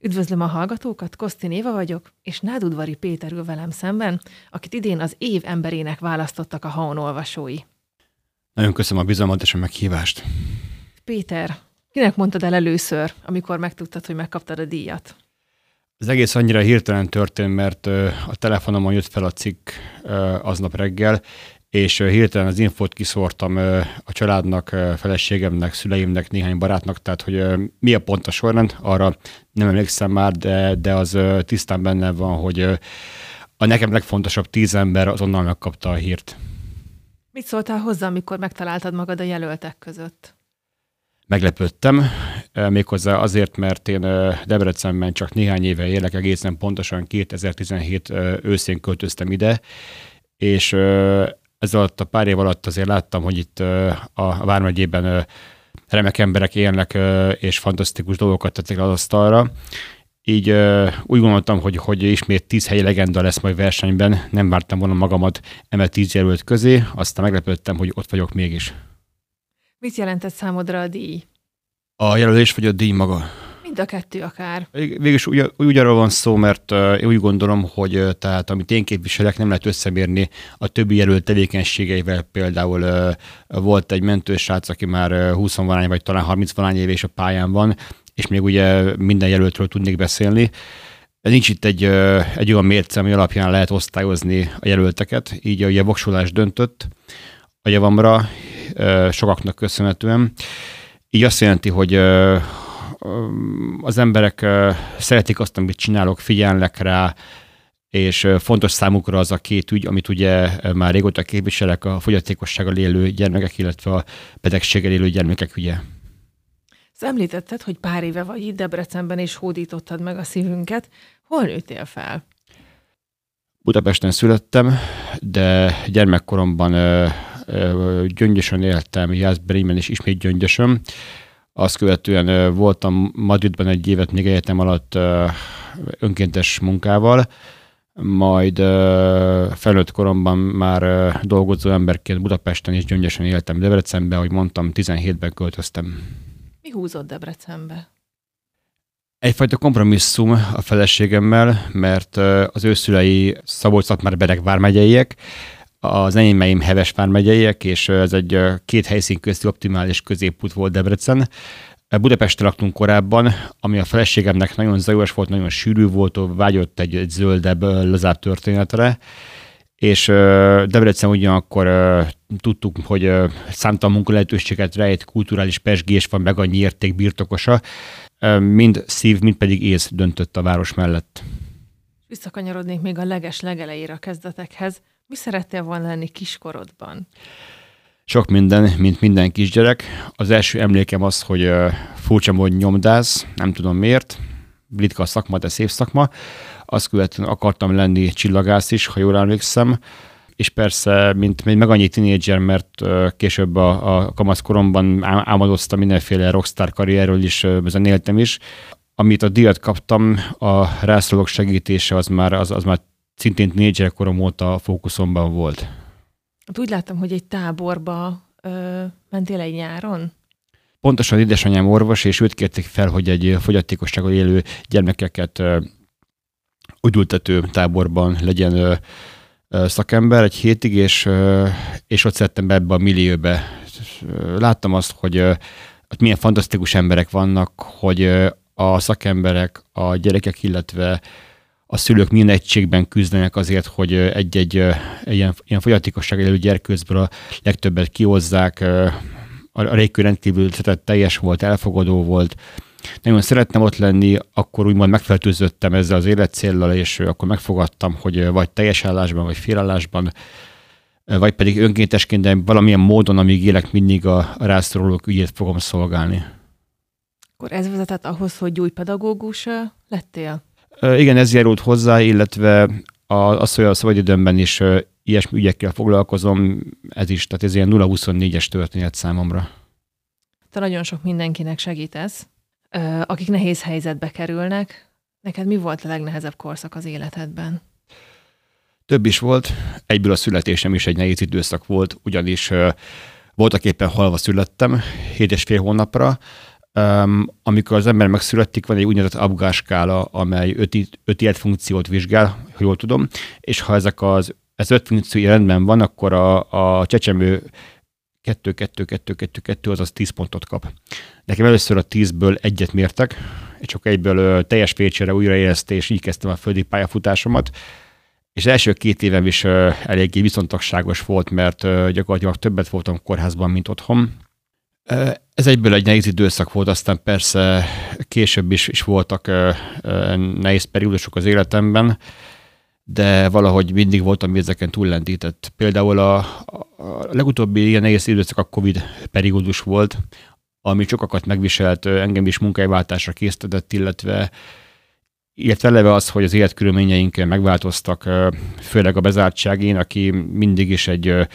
Üdvözlöm a hallgatókat, Kosztin Éva vagyok, és Nádudvari Péter ül velem szemben, akit idén az év emberének választottak a Haon olvasói. Nagyon köszönöm a bizalmat és a meghívást. Péter, kinek mondtad el először, amikor megtudtad, hogy megkaptad a díjat? Az egész annyira hirtelen történt, mert a telefonomon jött fel a cikk aznap reggel, és hirtelen az infót kiszórtam a családnak, feleségemnek, szüleimnek, néhány barátnak, tehát hogy mi a pont a sorrend, arra nem emlékszem már, de, de az tisztán benne van, hogy a nekem legfontosabb tíz ember azonnal megkapta a hírt. Mit szóltál hozzá, amikor megtaláltad magad a jelöltek között? Meglepődtem, méghozzá azért, mert én Debrecenben csak néhány éve élek, egészen pontosan 2017 őszén költöztem ide, és ez alatt a pár év alatt azért láttam, hogy itt a Vármegyében remek emberek élnek, és fantasztikus dolgokat tettek az asztalra. Így úgy gondoltam, hogy, hogy ismét tíz helyi legenda lesz majd versenyben, nem vártam volna magamat eme tíz jelölt közé, aztán meglepődtem, hogy ott vagyok mégis. Mit jelentett számodra a díj? A jelölés vagy a díj maga? Mind a kettő akár. Végülis úgy, úgy arról van szó, mert uh, úgy gondolom, hogy uh, tehát amit én képviselek, nem lehet összemérni a többi jelölt tevékenységeivel. Például uh, volt egy mentősrác, aki már uh, 20 valány, vagy talán 30 valány év és a pályán van, és még ugye minden jelöltről tudnék beszélni. Nincs itt egy, egy olyan mérce, ami alapján lehet osztályozni a jelölteket, így a, a voksolás döntött a javamra, sokaknak köszönhetően. Így azt jelenti, hogy az emberek szeretik azt, amit csinálok, figyelnek rá, és fontos számukra az a két ügy, amit ugye már régóta képviselek, a fogyatékossággal élő gyermekek, illetve a betegséggel élő gyermekek ügye. Ezt említetted, hogy pár éve vagy itt Debrecenben, és hódítottad meg a szívünket. Hol nőttél fel? Budapesten születtem, de gyermekkoromban gyöngyösen éltem, Jászberényben és ismét gyöngyösön. Azt követően voltam Madridban egy évet még egyetem alatt önkéntes munkával, majd felnőtt koromban már dolgozó emberként Budapesten és gyöngyösen éltem Debrecenbe, ahogy mondtam, 17-ben költöztem. Mi húzott Debrecenbe? Egyfajta kompromisszum a feleségemmel, mert az ő szülei szabolcs már Bereg vármegyeiek, az enyémeim Heves vármegyeiek, és ez egy két helyszín közti optimális középút volt Debrecen. Budapesten laktunk korábban, ami a feleségemnek nagyon zajos volt, nagyon sűrű volt, vágyott egy, egy zöldebb, lazább történetre, és Debrecen ugyanakkor tudtuk, hogy számtalan munkalehetőséget rejt, kulturális pesgés van, meg annyi érték birtokosa, mind szív, mind pedig ész döntött a város mellett. Visszakanyarodnék még a leges legelejére a kezdetekhez. Mi szerettél volna lenni kiskorodban? Sok minden, mint minden kisgyerek. Az első emlékem az, hogy furcsa mód nyomdász, nem tudom miért, ritka a szakma, de szép szakma. Azt követően akartam lenni csillagász is, ha jól emlékszem, és persze, mint még meg annyi tinédzser, mert később a, a kamaszkoromban álmodoztam mindenféle rockstar karrierről is, éltem is. Amit a díjat kaptam, a rászorulók segítése, az már, az, az már szintén négy korom óta fókuszomban volt. Hát úgy láttam, hogy egy táborba ö, mentél egy nyáron? Pontosan édesanyám orvos, és őt kérték fel, hogy egy fogyatékossággal élő gyermekeket ö, üdültető táborban legyen ö, ö, szakember egy hétig, és, ö, és ott szedtem be ebbe a millióbe. Láttam azt, hogy ö, milyen fantasztikus emberek vannak, hogy ö, a szakemberek, a gyerekek, illetve a szülők minden egységben küzdenek azért, hogy egy-egy ilyen, ilyen fogyatékosság élő gyerkőzből a legtöbbet kihozzák. A régkő rendkívül teljes volt, elfogadó volt. Nagyon szerettem ott lenni, akkor úgymond megfeltőzöttem ezzel az életcéllal, és akkor megfogadtam, hogy vagy teljes állásban, vagy félállásban, vagy pedig önkéntesként, de valamilyen módon, amíg élek, mindig a rászorulók ügyét fogom szolgálni. Akkor ez vezetett ahhoz, hogy gyógypedagógus lettél? Igen, ez járult hozzá, illetve a, az, hogy a szabadidőmben is ilyesmi ügyekkel foglalkozom, ez is, tehát ez ilyen 0-24-es történet számomra. Te nagyon sok mindenkinek segítesz, akik nehéz helyzetbe kerülnek. Neked mi volt a legnehezebb korszak az életedben? Több is volt. Egyből a születésem is egy nehéz időszak volt, ugyanis voltak éppen halva születtem, hét és fél hónapra, Um, amikor az ember megszületik, van egy úgynevezett Apgar skála, amely öt, öt életfunkciót vizsgál, ha jól tudom, és ha ezek az ez öt funkció rendben van, akkor a, a csecsemő 2, 2, 2, 2, 2, azaz 10 pontot kap. Nekem először a 10-ből egyet mértek, és csak egyből teljes pécsére újraéleszte, és így kezdtem a földi pályafutásomat. És az első két évem is eléggé viszontagságos volt, mert gyakorlatilag többet voltam kórházban, mint otthon. Ez egyből egy nehéz időszak volt, aztán persze később is, is voltak nehéz periódusok az életemben, de valahogy mindig voltam ezeken túllendített. Például a, a legutóbbi ilyen nehéz időszak a Covid periódus volt, ami sokakat megviselt, engem is munkahelyváltásra késztetett, illetve illetve eleve az, hogy az életkörülményeink megváltoztak, főleg a bezártság. Én, aki mindig is egy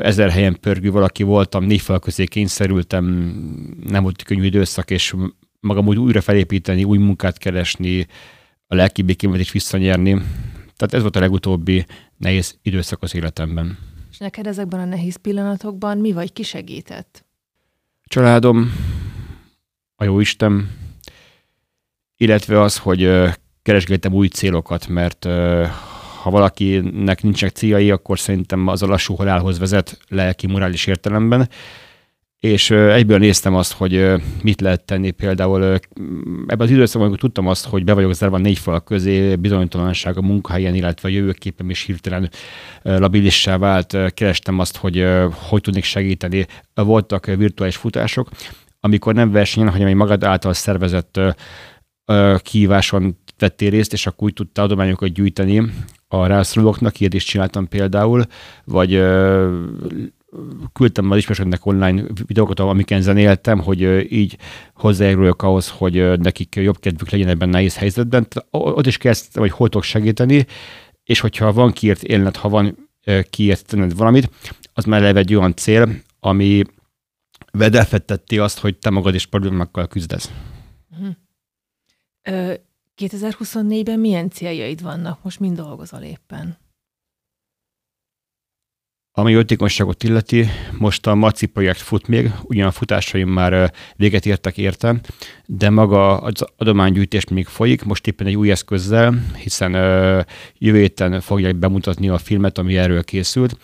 ezer helyen pörgő valaki voltam, négy fal közé kényszerültem, nem volt könnyű időszak, és magam úgy újra felépíteni, új munkát keresni, a lelki békémet is visszanyerni. Tehát ez volt a legutóbbi nehéz időszak az életemben. És neked ezekben a nehéz pillanatokban mi vagy, ki segített? Családom, a jó Isten, illetve az, hogy keresgéltem új célokat, mert ha valakinek nincsenek céljai, akkor szerintem az a lassú halálhoz vezet lelki, morális értelemben. És egyből néztem azt, hogy mit lehet tenni például ebben az időszakban, amikor tudtam azt, hogy be vagyok zárva négy fal közé, bizonytalanság a munkahelyen, illetve a jövőképem is hirtelen labilissá vált, kerestem azt, hogy hogy tudnék segíteni. Voltak virtuális futások, amikor nem versenyen, hanem egy magad által szervezett kihíváson vettél részt, és akkor úgy tudtál adományokat gyűjteni a rászorulóknak, ilyet is csináltam például, vagy ö, küldtem az ismerősöknek online videókat, amiken zenéltem, hogy így hozzájáruljak ahhoz, hogy nekik jobb kedvük legyen ebben nehéz helyzetben. Ott is kezdtem, hogy hol tudok segíteni, és hogyha van kiért élnet, ha van kiért tenned valamit, az már eleve egy olyan cél, ami vedelfettetti azt, hogy te magad is problémákkal küzdesz. Uh-huh. 2024-ben milyen céljaid vannak? Most mind dolgozol éppen? Ami jótékonyságot illeti, most a Maci projekt fut még, ugyan a futásaim már véget értek érte, de maga az adománygyűjtés még folyik, most éppen egy új eszközzel, hiszen jövő héten fogják bemutatni a filmet, ami erről készült.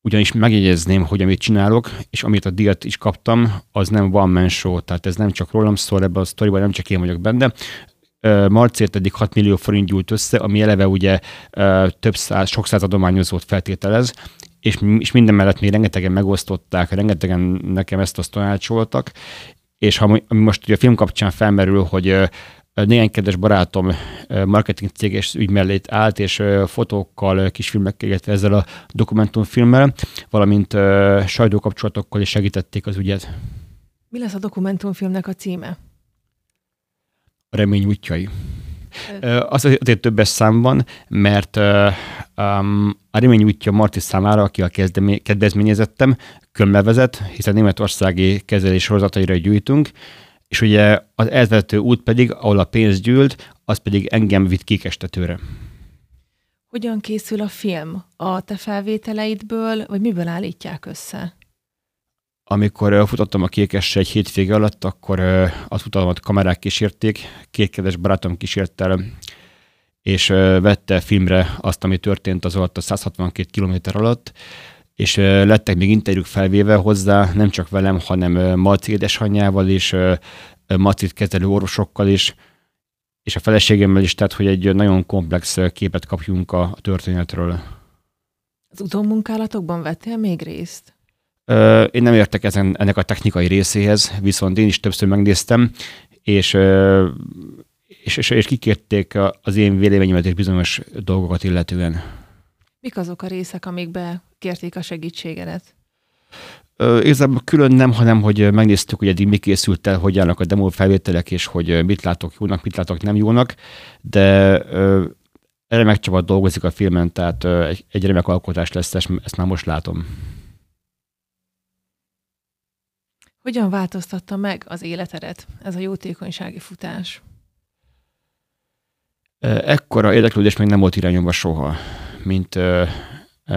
Ugyanis megjegyezném, hogy amit csinálok, és amit a díjat is kaptam, az nem one man show, tehát ez nem csak rólam szól ebben a sztoriban, nem csak én vagyok benne, Marcért eddig 6 millió forint gyújt össze, ami eleve ugye több száz, sok száz adományozót feltételez, és, és minden mellett még rengetegen megosztották, rengetegen nekem ezt azt tanácsoltak, és ha ami most ugye a film kapcsán felmerül, hogy néhány kedves barátom marketing céges ügy mellét állt, és fotókkal, kisfilmekkel, illetve ezzel a dokumentumfilmmel, valamint sajtókapcsolatokkal is segítették az ügyet. Mi lesz a dokumentumfilmnek a címe? A remény útjai. Az azért többes számban, mert um, a remény útja Marti számára, aki a kedvezményezettem, kömmel vezet, hiszen németországi kezelés sorozataira gyűjtünk, és ugye az elvezető út pedig, ahol a pénz gyűlt, az pedig engem vitt kékestetőre. Hogyan készül a film? A te felvételeidből, vagy miből állítják össze? Amikor futottam a kékes egy hétvége alatt, akkor az utamat kamerák kísérték, két kedves barátom kísért el, és vette filmre azt, ami történt az alatt a 162 km alatt, és lettek még interjúk felvéve hozzá, nem csak velem, hanem Marci édesanyjával is, Marcit kezelő orvosokkal is, és a feleségemmel is, tehát hogy egy nagyon komplex képet kapjunk a történetről. Az utómunkálatokban vettél még részt? Én nem értek ezen, ennek a technikai részéhez, viszont én is többször megnéztem, és, és, és, és kikérték az én véleményemet és bizonyos dolgokat illetően. Mik azok a részek, amikbe kérték a segítségedet? Igazából külön nem, hanem hogy megnéztük, hogy eddig mi készült el, hogy állnak a demo felvételek, és hogy mit látok jónak, mit látok nem jónak, de erre megcsapat dolgozik a filmen, tehát egy, egy remek alkotás lesz, ezt már most látom. Hogyan változtatta meg az életedet ez a jótékonysági futás? Ekkora érdeklődés még nem volt irányomva soha, mint,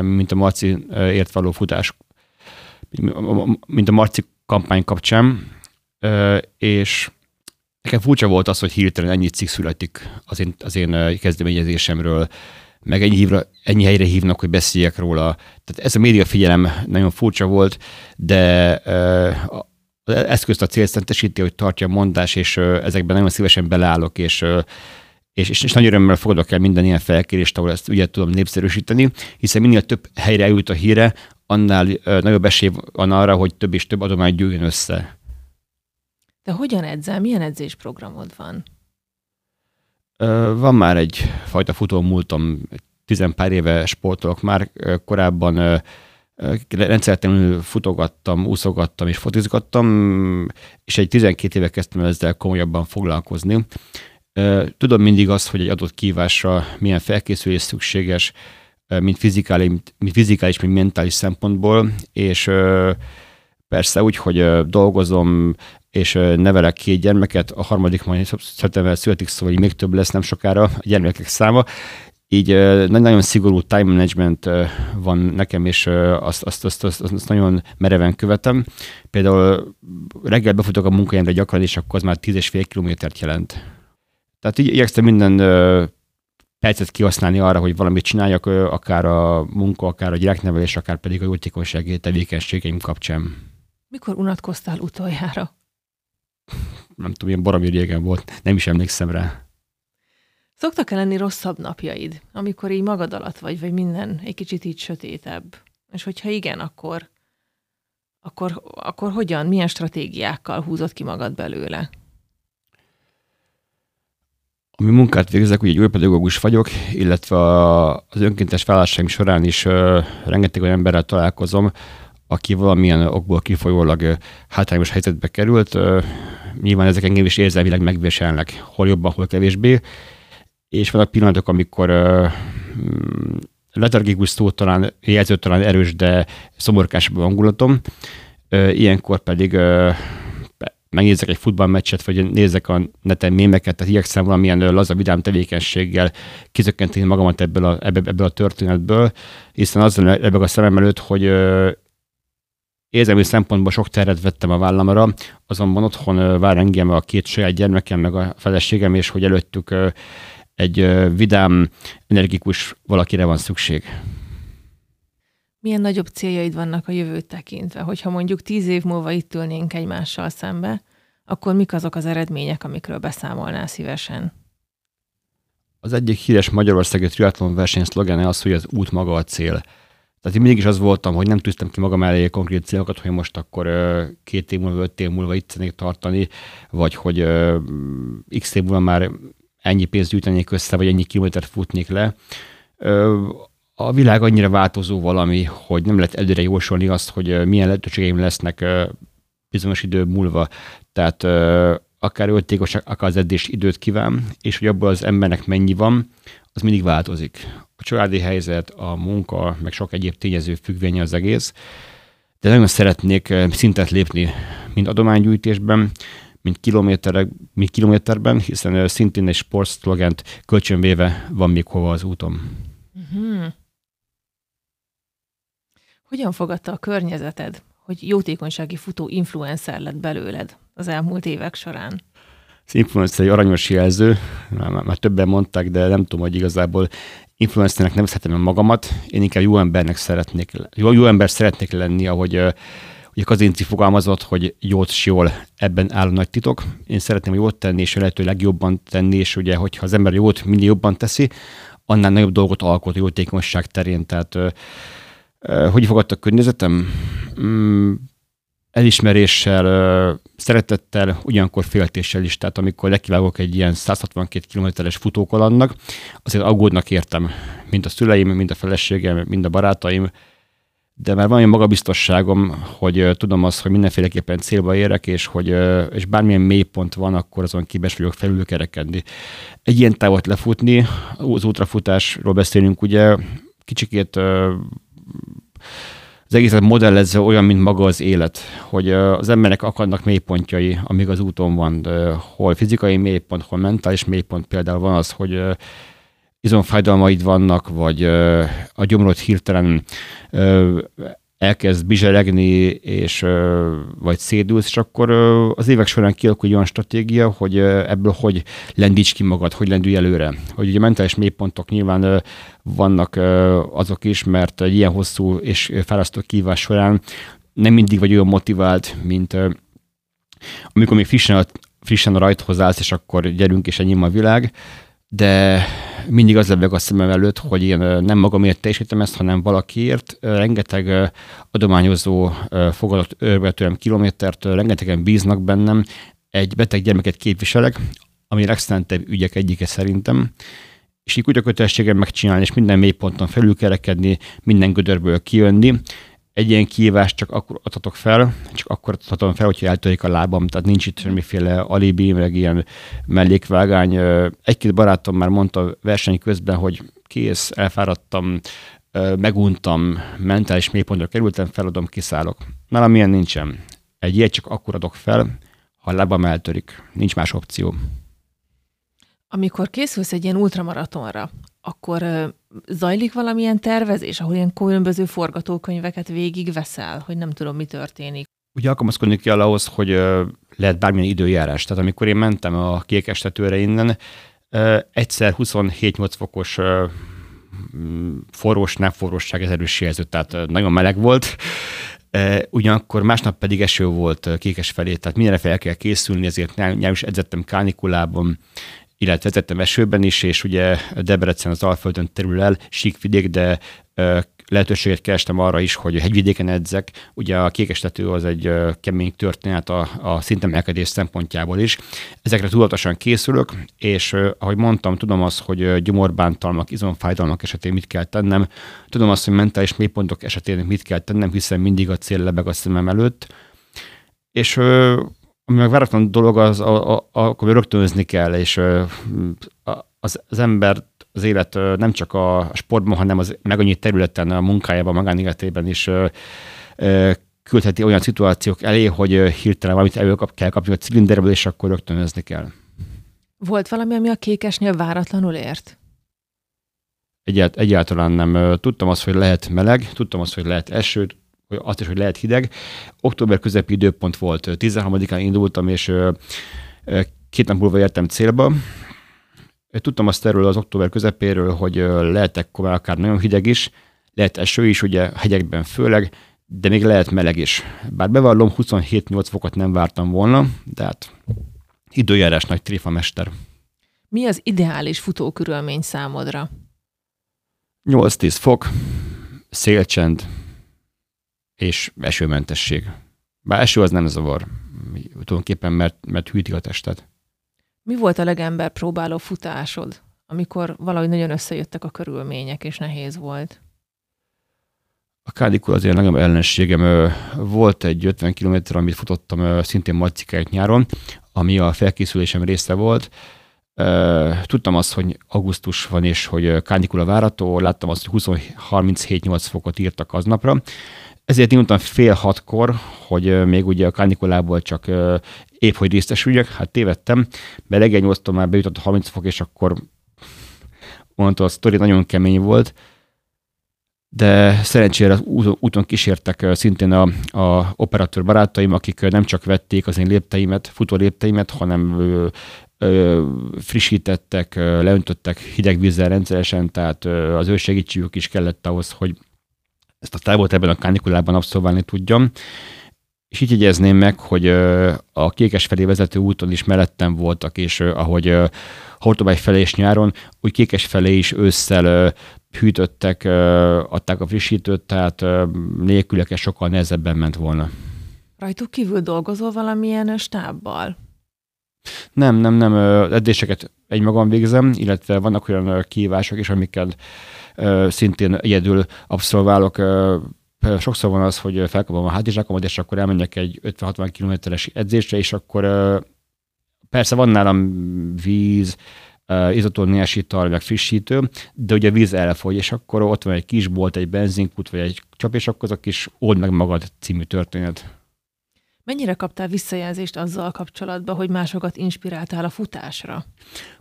mint a Marci ért való futás, mint a Marci kampány kapcsán. és nekem furcsa volt az, hogy hirtelen ennyi cikk születik az én, az én kezdeményezésemről, meg ennyi, hívra, ennyi helyre hívnak, hogy beszéljek róla. Tehát ez a média figyelem nagyon furcsa volt, de az eszközt a célszentesíti, hogy tartja a mondás, és ezekben nagyon szívesen beleállok, és és, és, és nagy örömmel fogadok el minden ilyen felkérést, ahol ezt ugye tudom népszerűsíteni, hiszen minél több helyre eljut a híre, annál nagyobb esély van arra, hogy több és több adomány gyűjjön össze. De hogyan edzel? Milyen edzésprogramod van? Van már egy fajta futó múltam, tizen pár éve sportolok már, korábban rendszertelenül futogattam, úszogattam és fotizgattam, és egy 12 éve kezdtem ezzel komolyabban foglalkozni. Tudom mindig azt, hogy egy adott kívásra milyen felkészülés szükséges, mint fizikális, mint fizikális, mint mentális szempontból, és persze úgy, hogy dolgozom, és nevelek két gyermeket, a harmadik majd szeptember születik, szóval még több lesz nem sokára a gyermekek száma, így nagyon szigorú time management van nekem, és azt, azt, azt, azt, azt nagyon mereven követem. Például reggel befutok a munkahelyemre gyakran, és akkor az már 10,5 kilométert jelent. Tehát így igyekszem minden percet kihasználni arra, hogy valamit csináljak, akár a munka, akár a gyereknevelés, akár pedig a jótékonysági tevékenységeim kapcsán. Mikor unatkoztál utoljára? Nem tudom, ilyen baromi régen volt, nem is emlékszem rá. Szoktak-e lenni rosszabb napjaid, amikor így magad alatt vagy, vagy minden egy kicsit így sötétebb? És hogyha igen, akkor, akkor, akkor hogyan, milyen stratégiákkal húzott ki magad belőle? Ami munkát végzek, ugye egy új pedagógus vagyok, illetve az önkéntes vállásaim során is rengeteg olyan emberrel találkozom, aki valamilyen okból kifolyólag hátrányos helyzetbe került. Nyilván ezek engem is érzelmileg megviselnek, hol jobban, hol kevésbé. És vannak pillanatok, amikor uh, letargikus szó talán, jelző talán erős, de szomorkásabb hangulatom. Uh, ilyenkor pedig uh, megnézek egy futballmeccset, vagy nézek a neten mémeket, tehát igyekszem valamilyen laza vidám tevékenységgel kizökkenteni magamat ebből a, ebből, a történetből, hiszen az ebből a szemem előtt, hogy érzelmi szempontból sok terhet vettem a vállamra, azonban otthon vár engem a két saját gyermekem, meg a feleségem, és hogy előttük egy vidám, energikus valakire van szükség milyen nagyobb céljaid vannak a jövőt tekintve? Hogyha mondjuk tíz év múlva itt ülnénk egymással szembe, akkor mik azok az eredmények, amikről beszámolnál szívesen? Az egyik híres magyarországi triatlon verseny szlogene az, hogy az út maga a cél. Tehát én mindig is az voltam, hogy nem tűztem ki magam elé konkrét célokat, hogy most akkor két év múlva, öt év múlva itt szeretnék tartani, vagy hogy x év múlva már ennyi pénzt gyűjtenék össze, vagy ennyi kilométert futnék le a világ annyira változó valami, hogy nem lehet előre jósolni azt, hogy milyen lehetőségeim lesznek bizonyos idő múlva. Tehát akár öltékos, akár az edzés időt kíván, és hogy abból az embernek mennyi van, az mindig változik. A családi helyzet, a munka, meg sok egyéb tényező függvénye az egész. De nagyon szeretnék szintet lépni, mind adománygyűjtésben, mint, kilométerek, mint kilométerben, hiszen szintén egy sportszlogent kölcsönvéve van még hova az úton. Uh-huh. Hogyan fogadta a környezeted, hogy jótékonysági futó influencer lett belőled az elmúlt évek során? Az influencer egy aranyos jelző, már, már többen mondták, de nem tudom, hogy igazából influencernek nevezhetem magamat, én inkább jó embernek szeretnék, jó, jó ember szeretnék lenni, ahogy ugye Kazinci fogalmazott, hogy jót és jól ebben áll a nagy titok. Én szeretném jót tenni, és a lehető legjobban tenni, és ugye, hogyha az ember jót minél jobban teszi, annál nagyobb dolgot alkot a jótékonyság terén. Tehát hogy fogadta a környezetem? Mm, elismeréssel, szeretettel, ugyanakkor féltéssel is. Tehát amikor lekivágok egy ilyen 162 kilométeres futókalannak, azért aggódnak értem, mind a szüleim, mind a feleségem, mind a barátaim, de már van olyan magabiztosságom, hogy tudom azt, hogy mindenféleképpen célba érek, és hogy és bármilyen mélypont van, akkor azon képes vagyok felülkerekedni. Egy ilyen távot lefutni, az útrafutásról beszélünk, ugye kicsikét az egészet modellezze olyan, mint maga az élet, hogy az emberek akadnak mélypontjai, amíg az úton van, hol fizikai mélypont, hol mentális mélypont például van az, hogy izomfájdalmaid vannak, vagy a gyomrod hirtelen elkezd bizseregni, és, vagy szédülsz, és akkor az évek során kialakul egy olyan stratégia, hogy ebből hogy lendíts ki magad, hogy lendülj előre. Hogy ugye mentális mélypontok nyilván vannak azok is, mert egy ilyen hosszú és fárasztó kívás során nem mindig vagy olyan motivált, mint amikor még frissen, frissen rajthoz állsz, és akkor gyerünk, és ennyi a világ, de mindig az lebeg a szemem előtt, hogy én nem magamért teljesítem ezt, hanem valakiért. Rengeteg adományozó fogadott tőlem kilométert, rengetegen bíznak bennem, egy beteg gyermeket képviselek, ami legszentebb ügyek egyike szerintem, és így úgy a kötelességem megcsinálni, és minden mélyponton felülkerekedni, minden gödörből kijönni, egy ilyen kihívást csak akkor adhatok fel, csak akkor adhatom fel, hogyha eltörik a lábam, tehát nincs itt semmiféle alibi, meg ilyen mellékvágány. Egy-két barátom már mondta verseny közben, hogy kész, elfáradtam, meguntam, mentális mélypontra kerültem, feladom, kiszállok. Nálam ilyen nincsen. Egy ilyet csak akkor adok fel, ha a lábam eltörik. Nincs más opció. Amikor készülsz egy ilyen ultramaratonra, akkor zajlik valamilyen tervezés, ahol ilyen különböző forgatókönyveket végigveszel, hogy nem tudom, mi történik? Ugye alkalmazkodni kell ahhoz, hogy lehet bármilyen időjárás. Tehát amikor én mentem a kékestetőre innen, egyszer 27-8 fokos forrós, forróság ez erős jelző, tehát nagyon meleg volt. Ugyanakkor másnap pedig eső volt kékes felé, tehát mindenre fel kell készülni, ezért nem is edzettem kánikulában, illetve vezettem esőben is, és ugye Debrecen az Alföldön terül el, síkvidék, de lehetőséget kerestem arra is, hogy hegyvidéken edzek. Ugye a kékestető az egy kemény történet a, a szintemelkedés szempontjából is. Ezekre tudatosan készülök, és ahogy mondtam, tudom azt, hogy gyomorbántalmak, izomfájdalmak esetén mit kell tennem. Tudom azt, hogy mentális mélypontok esetén mit kell tennem, hiszen mindig a cél lebeg a szemem előtt. És meg váratlan dolog, az a, a, a, akkor rögtönözni kell, és az, az ember az élet nem csak a sportban, hanem az meg annyi területen, a munkájában, a magánéletében is küldheti olyan szituációk elé, hogy hirtelen valamit elő kell kapni a cilinderből, és akkor rögtönözni kell. Volt valami, ami a kékesnél váratlanul ért? Egyált, egyáltalán nem. Tudtam azt, hogy lehet meleg, tudtam azt, hogy lehet eső, azt is, hogy lehet hideg. Október közepi időpont volt, 13-án indultam, és két nap múlva értem célba. Tudtam azt erről az október közepéről, hogy lehet ekkor akár nagyon hideg is, lehet eső is, ugye hegyekben főleg, de még lehet meleg is. Bár bevallom, 27-8 fokot nem vártam volna, de hát időjárás nagy tréfamester. Mi az ideális futókörülmény számodra? 8-10 fok, szélcsend, és esőmentesség. Bár eső az nem zavar, tulajdonképpen, mert, mert hűti a testet. Mi volt a legember próbáló futásod, amikor valahogy nagyon összejöttek a körülmények, és nehéz volt? A kádikul azért nagyon ellenségem. Volt egy 50 km, amit futottam szintén Macikáját nyáron, ami a felkészülésem része volt. Tudtam azt, hogy augusztus van, és hogy kánikula várató, láttam azt, hogy 20-37-8 fokot írtak aznapra, ezért indultam fél hatkor, hogy még ugye a kanikulából csak épp, hogy részesüljek, hát tévedtem, mert reggel nyolctól már bejutott a 30 fok, és akkor mondta, a sztori nagyon kemény volt, de szerencsére az úton kísértek szintén a, a operatőr barátaim, akik nem csak vették az én lépteimet, futó lépteimet, hanem ö, ö, frissítettek, leöntöttek hideg vízzel rendszeresen, tehát ö, az ő segítségük is kellett ahhoz, hogy ezt a távot ebben a kánikulában abszolválni tudjam. És így jegyezném meg, hogy a Kékes felé vezető úton is mellettem voltak, és ahogy Hortobágy felé és nyáron, úgy Kékes felé is ősszel hűtöttek, adták a frissítőt, tehát nélküleke sokkal nehezebben ment volna. Rajtuk kívül dolgozol valamilyen stábbal? Nem, nem, nem. Edzéseket egymagam végzem, illetve vannak olyan kihívások is, amikkel szintén egyedül abszolválok. Sokszor van az, hogy felkapom a hátizsákomat, és akkor elmenjek egy 50-60 kilométeres edzésre, és akkor persze van nálam víz, izotóniás ital, meg frissítő, de ugye a víz elfogy, és akkor ott van egy kis bolt, egy benzinkút, vagy egy csap, és akkor az a kis old meg magad című történet. Mennyire kaptál visszajelzést azzal kapcsolatban, hogy másokat inspiráltál a futásra?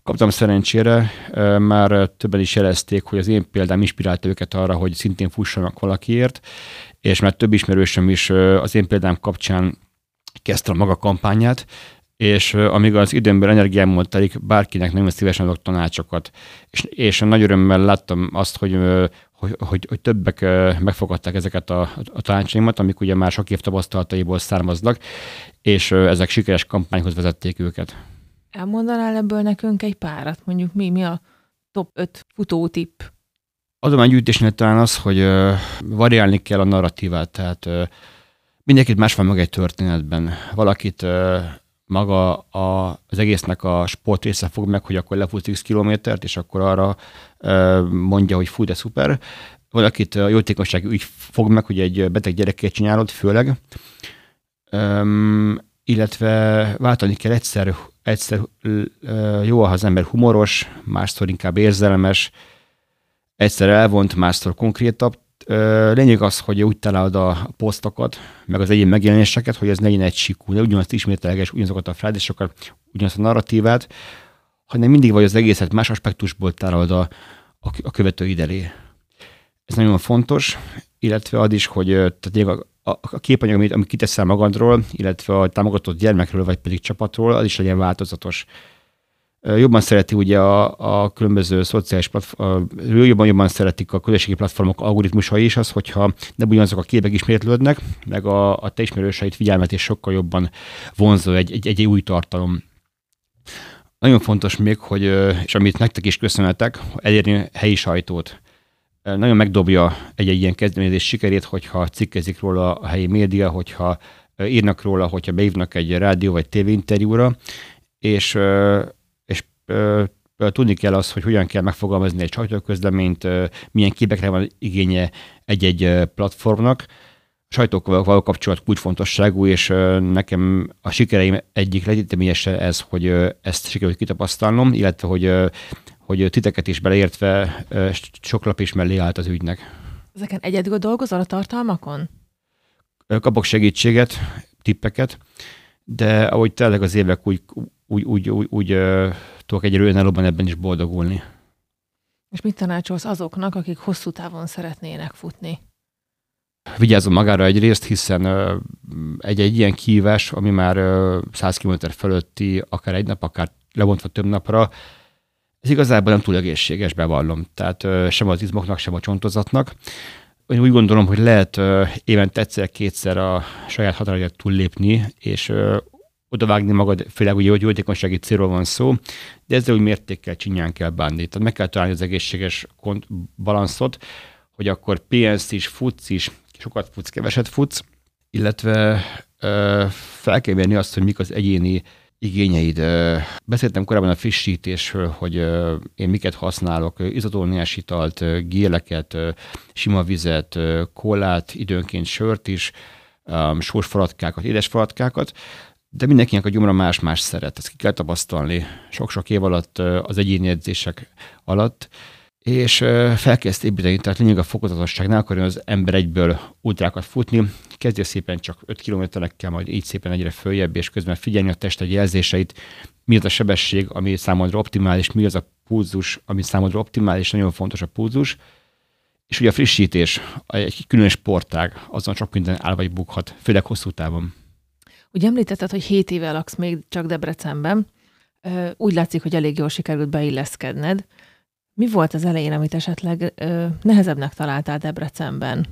Kaptam szerencsére, már többen is jelezték, hogy az én példám inspirálta őket arra, hogy szintén fussanak valakiért, és mert több ismerősöm is az én példám kapcsán kezdte a maga kampányát, és amíg az időmben energiámmal telik, bárkinek nagyon szívesen adok tanácsokat. És, és nagy örömmel láttam azt, hogy, hogy, hogy, hogy többek megfogadták ezeket a, a tanácsaimat, amik ugye már sok év tapasztalataiból származnak, és ezek sikeres kampányhoz vezették őket. Elmondanál ebből nekünk egy párat? Mondjuk mi, mi a top 5 futótipp? Adománygyűjtésnél talán az, hogy variálni kell a narratívát, tehát mindenkit más van meg egy történetben. Valakit maga a, az egésznek a sport része fog meg, hogy akkor lefut x kilométert, és akkor arra mondja, hogy fú, de szuper. Valakit a jótékonyság úgy fog meg, hogy egy beteg gyerekét csinálod, főleg. Um, illetve váltani kell egyszer, egyszer jó, ha az ember humoros, másszor inkább érzelmes, egyszer elvont, másszor konkrétabb, Lényeg az, hogy úgy találod a posztokat, meg az egyén megjelenéseket, hogy ez legyen egy sikú, ne ugyanazt ismételges, ugyanazokat a frázésokat, ugyanazt a narratívát, hanem mindig vagy az egészet más aspektusból találod a, a, a követőid elé. Ez nagyon fontos, illetve az is, hogy tehát a, a, a képanyag, amit, amit kiteszel magadról, illetve a támogatott gyermekről, vagy pedig csapatról, az is legyen változatos jobban szereti ugye a, a különböző szociális platform, jobban, jobban szeretik a közösségi platformok algoritmusai is az, hogyha nem ugyanazok a képek ismétlődnek, meg a, a te ismerőseit figyelmet és sokkal jobban vonzó egy, egy, egy új tartalom. Nagyon fontos még, hogy, és amit nektek is köszönhetek, elérni helyi sajtót. Nagyon megdobja egy-egy ilyen kezdeményezés sikerét, hogyha cikkezik róla a helyi média, hogyha írnak róla, hogyha beívnak egy rádió vagy tévéinterjúra, és tudni kell az, hogy hogyan kell megfogalmazni egy sajtóközleményt, milyen képekre van igénye egy-egy platformnak. A sajtókkal való kapcsolat kulcsfontosságú, és nekem a sikereim egyik legitiményese ez, hogy ezt sikerült kitapasztalnom, illetve hogy, hogy titeket is beleértve sok lap is mellé állt az ügynek. Ezeken egyedül dolgozol a tartalmakon? Kapok segítséget, tippeket, de ahogy tényleg az évek úgy, úgy, úgy, úgy, úgy tudok egyre önállóban ebben is boldogulni. És mit tanácsolsz azoknak, akik hosszú távon szeretnének futni? Vigyázzon magára egyrészt, hiszen egy-egy ilyen kívás, ami már 100 km fölötti, akár egy nap, akár levontva több napra, ez igazából nem túl egészséges, bevallom. Tehát sem az izmoknak, sem a csontozatnak. Én úgy gondolom, hogy lehet évente egyszer-kétszer a saját határokat túllépni, és odavágni magad, főleg ugye, hogy jótékonysági célról van szó, de ezzel úgy mértékkel csinyán kell bánni. Tehát meg kell találni az egészséges kont- balanszot, hogy akkor pénzt is, futsz is, sokat futsz, keveset futsz, illetve ö, fel kell venni azt, hogy mik az egyéni igényeid. Beszéltem korábban a frissítésről, hogy én miket használok, izotóniás italt, géleket, sima vizet, kólát, időnként sört is, sósfalatkákat, édesfalatkákat de mindenkinek a gyomra más-más szeret, ezt ki kell tapasztalni sok-sok év alatt, az egyéni edzések alatt, és fel kell építeni, tehát lényeg a fokozatosság, ne akarjon az ember egyből ultrákat futni, kezdje szépen csak 5 kilométerekkel, majd így szépen egyre följebb, és közben figyelni a test egy jelzéseit, mi az a sebesség, ami számodra optimális, mi az a pulzus, ami számodra optimális, nagyon fontos a pulzus, és ugye a frissítés, egy külön sportág, azon sok minden áll vagy bukhat, főleg hosszú távon. Ugye említetted, hogy 7 éve laksz még csak Debrecenben. Úgy látszik, hogy elég jól sikerült beilleszkedned. Mi volt az elején, amit esetleg nehezebbnek találtál Debrecenben?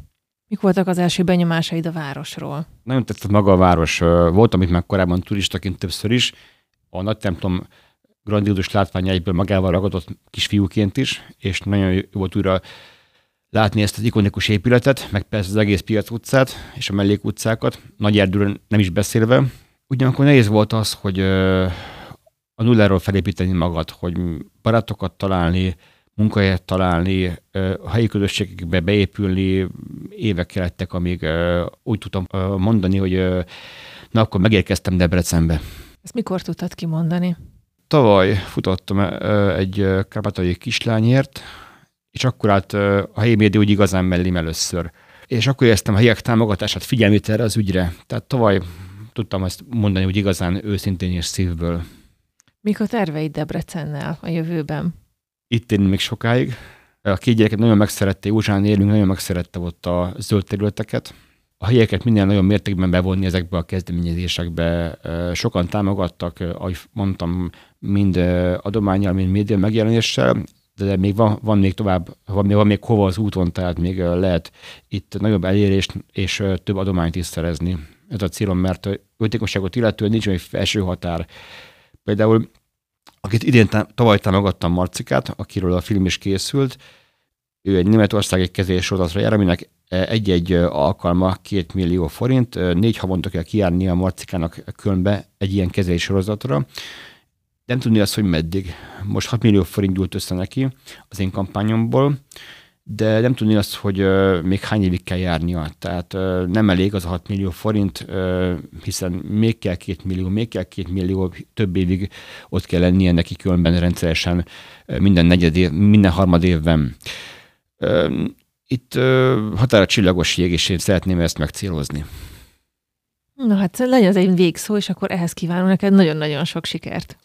Mik voltak az első benyomásaid a városról? Nagyon tetszett maga a város. Voltam itt már korábban turistaként többször is. A nagy templom grandiózus látványaiből magával ragadott kisfiúként is, és nagyon jó volt újra látni ezt az ikonikus épületet, meg persze az egész piac utcát és a mellékutcákat, nagy erdőről nem is beszélve. Ugyanakkor nehéz volt az, hogy a nulláról felépíteni magad, hogy barátokat találni, munkahelyet találni, a helyi közösségekbe beépülni, évek kelettek, amíg úgy tudtam mondani, hogy na akkor megérkeztem Debrecenbe. Ezt mikor tudtad kimondani? Tavaly futottam egy kárpátai kislányért, és akkor állt a helyi média úgy igazán mellém először. És akkor éreztem a helyiek támogatását, figyelmét erre az ügyre. Tehát tavaly tudtam ezt mondani, hogy igazán őszintén és szívből. Mik a terveid Debrecennel a jövőben? Itt én még sokáig. A két gyereket nagyon megszerette, Józsán élünk, nagyon megszerette ott a zöld területeket. A helyeket minden nagyon mértékben bevonni ezekbe a kezdeményezésekbe. Sokan támogattak, ahogy mondtam, mind adományjal, mind média megjelenéssel, de még van, van még tovább, van még, van még hova az úton, tehát még lehet itt nagyobb elérést és több adományt is szerezni. Ez a célom, mert jótékonyságot illetően nincs olyan felső határ. Például, akit idén tavaly támogattam Marcikát, akiről a film is készült, ő egy németországi kezés sorozatra jár, aminek egy-egy alkalma két millió forint, négy havonta kell kijárni a Marcikának Kölnbe egy ilyen kezés sorozatra, nem tudni azt, hogy meddig. Most 6 millió forint gyújt össze neki az én kampányomból, de nem tudni azt, hogy még hány évig kell járnia. Tehát nem elég az a 6 millió forint, hiszen még kell 2 millió, még kell 2 millió, több évig ott kell lennie neki különben rendszeresen minden negyed év, minden harmad évben. Itt határa csillagos jég, és én szeretném ezt megcélozni. Na hát legyen az egy végszó, és akkor ehhez kívánunk neked nagyon-nagyon sok sikert.